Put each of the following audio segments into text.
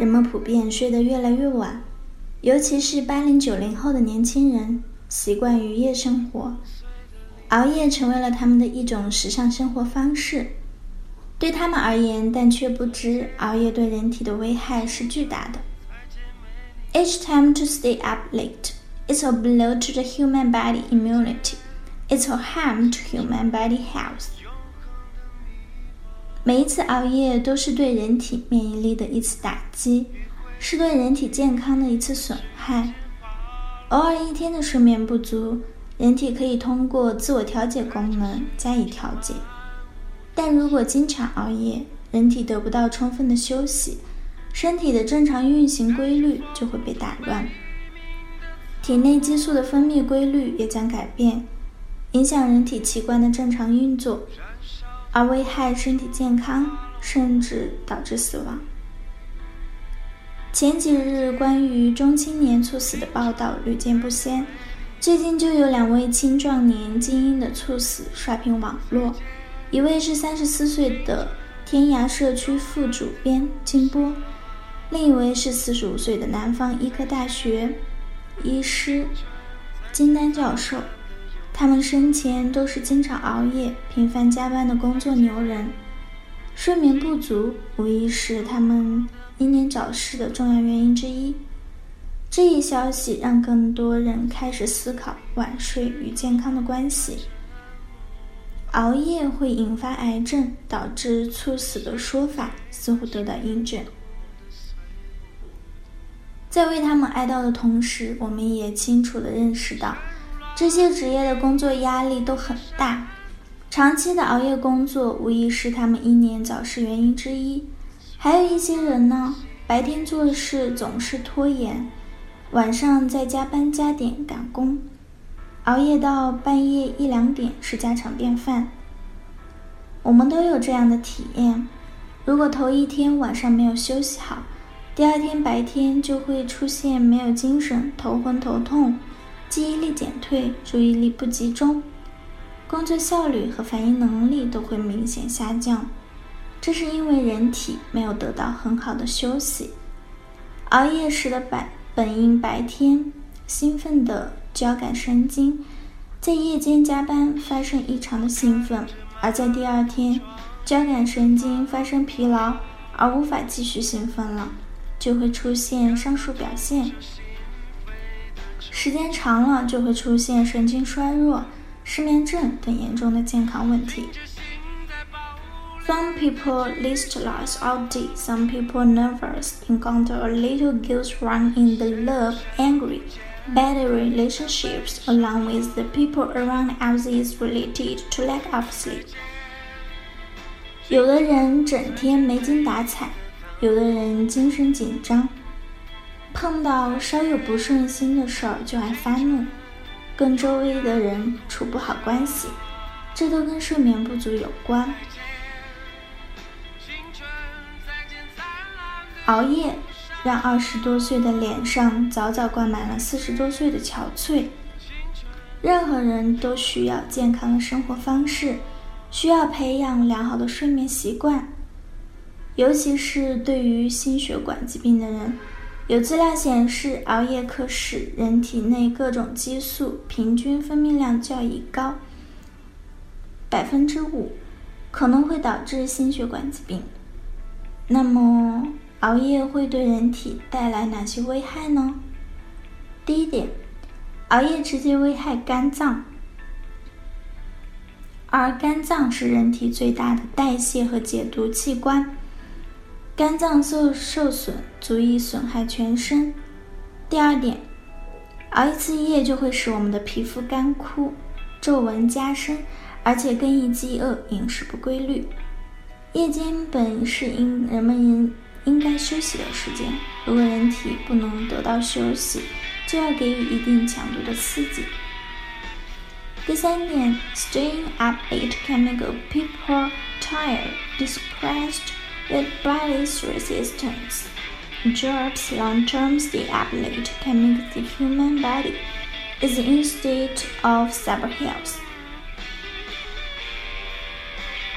人们普遍睡得越来越晚，尤其是八零九零后的年轻人，习惯于夜生活，熬夜成为了他们的一种时尚生活方式。对他们而言，但却不知熬夜对人体的危害是巨大的。Each time to stay up late, it's a blow to the human body immunity. It's a harm to human body health. 每一次熬夜都是对人体免疫力的一次打击，是对人体健康的一次损害。偶尔一天的睡眠不足，人体可以通过自我调节功能加以调节；但如果经常熬夜，人体得不到充分的休息，身体的正常运行规律就会被打乱，体内激素的分泌规律也将改变，影响人体器官的正常运作。而危害身体健康，甚至导致死亡。前几日关于中青年猝死的报道屡见不鲜，最近就有两位青壮年精英的猝死刷屏网络，一位是三十四岁的天涯社区副主编金波，另一位是四十五岁的南方医科大学医师金丹教授。他们生前都是经常熬夜、频繁加班的工作牛人，睡眠不足无疑是他们英年早逝的重要原因之一。这一消息让更多人开始思考晚睡与健康的关系。熬夜会引发癌症、导致猝死的说法似乎得到印证。在为他们哀悼的同时，我们也清楚地认识到。这些职业的工作压力都很大，长期的熬夜工作无疑是他们英年早逝原因之一。还有一些人呢，白天做事总是拖延，晚上再加班加点赶工，熬夜到半夜一两点是家常便饭。我们都有这样的体验：如果头一天晚上没有休息好，第二天白天就会出现没有精神、头昏头痛。记忆力减退，注意力不集中，工作效率和反应能力都会明显下降。这是因为人体没有得到很好的休息。熬夜时的白本应白天兴奋的交感神经，在夜间加班发生异常的兴奋，而在第二天，交感神经发生疲劳而无法继续兴奋了，就会出现上述表现。时间长了，就会出现神经衰弱、失眠症等严重的健康问题。Some people listless all day, some people nervous, encounter a little guilt run in the love, angry, bad relationships, along with the people around us is related to lack of sleep. 有的人整天没精打采，有的人精神紧张。碰到稍有不顺心的事儿就爱发怒，跟周围的人处不好关系，这都跟睡眠不足有关。熬夜让二十多岁的脸上早早挂满了四十多岁的憔悴。任何人都需要健康的生活方式，需要培养良好的睡眠习惯，尤其是对于心血管疾病的人。有资料显示，熬夜可使人体内各种激素平均分泌量较以高百分之五，可能会导致心血管疾病。那么，熬夜会对人体带来哪些危害呢？第一点，熬夜直接危害肝脏，而肝脏是人体最大的代谢和解毒器官。肝脏受受损，足以损害全身。第二点，熬一次夜就会使我们的皮肤干枯、皱纹加深，而且更易饥饿、饮食不规律。夜间本是应人们应应该休息的时间，如果人体不能得到休息，就要给予一定强度的刺激。第三点，staying up late can make people tired, depressed, with body's resistance. Jobs long-term stay up late can make the human body is in state of superhealth.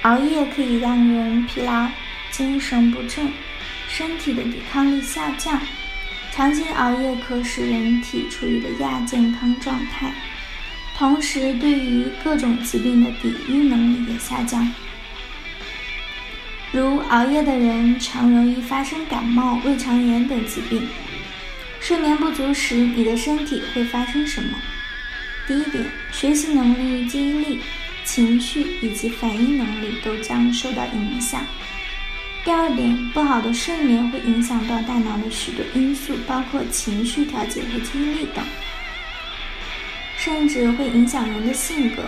熬夜可以让人疲劳、精神不振、身体的抵抗力下降。长期熬夜可使人体处于的亚健康状态，同时对于各种疾病的抵御能力也下降。 如熬夜的人常容易发生感冒、胃肠炎等疾病。睡眠不足时，你的身体会发生什么？第一点，学习能力、记忆力。情绪以及反应能力都将受到影响。第二点，不好的睡眠会影响到大脑的许多因素，包括情绪调节和记忆力等，甚至会影响人的性格。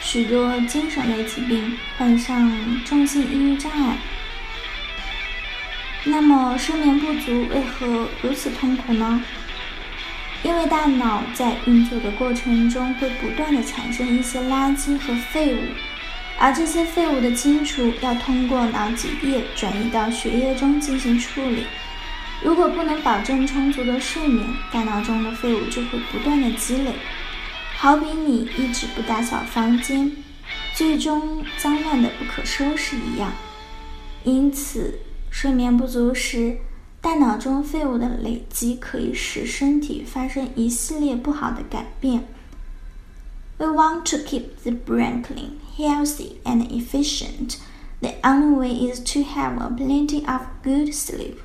许多精神类疾病，患上重性抑郁障碍。那么，睡眠不足为何如此痛苦呢？因为大脑在运作的过程中会不断的产生一些垃圾和废物，而这些废物的清除要通过脑脊液转移到血液中进行处理。如果不能保证充足的睡眠，大脑中的废物就会不断的积累，好比你一直不打扫房间，最终脏乱的不可收拾一样。因此，睡眠不足时。大脑中废物的累积可以使身体发生一系列不好的改变。We want to keep the brain clean, healthy, and efficient. The only way is to have a plenty of good sleep.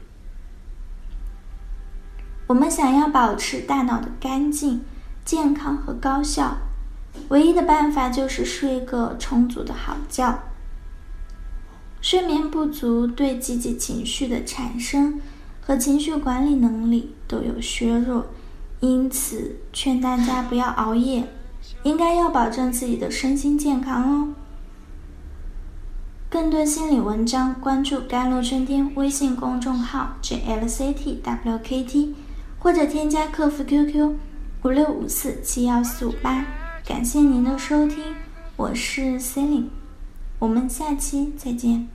我们想要保持大脑的干净、健康和高效，唯一的办法就是睡个充足的好觉。睡眠不足对积极情绪的产生。和情绪管理能力都有削弱，因此劝大家不要熬夜，应该要保证自己的身心健康哦。更多心理文章，关注“甘露春天”微信公众号 “jlctwkt”，或者添加客服 QQ 五六五四七幺四五八。感谢您的收听，我是 c e l i n e 我们下期再见。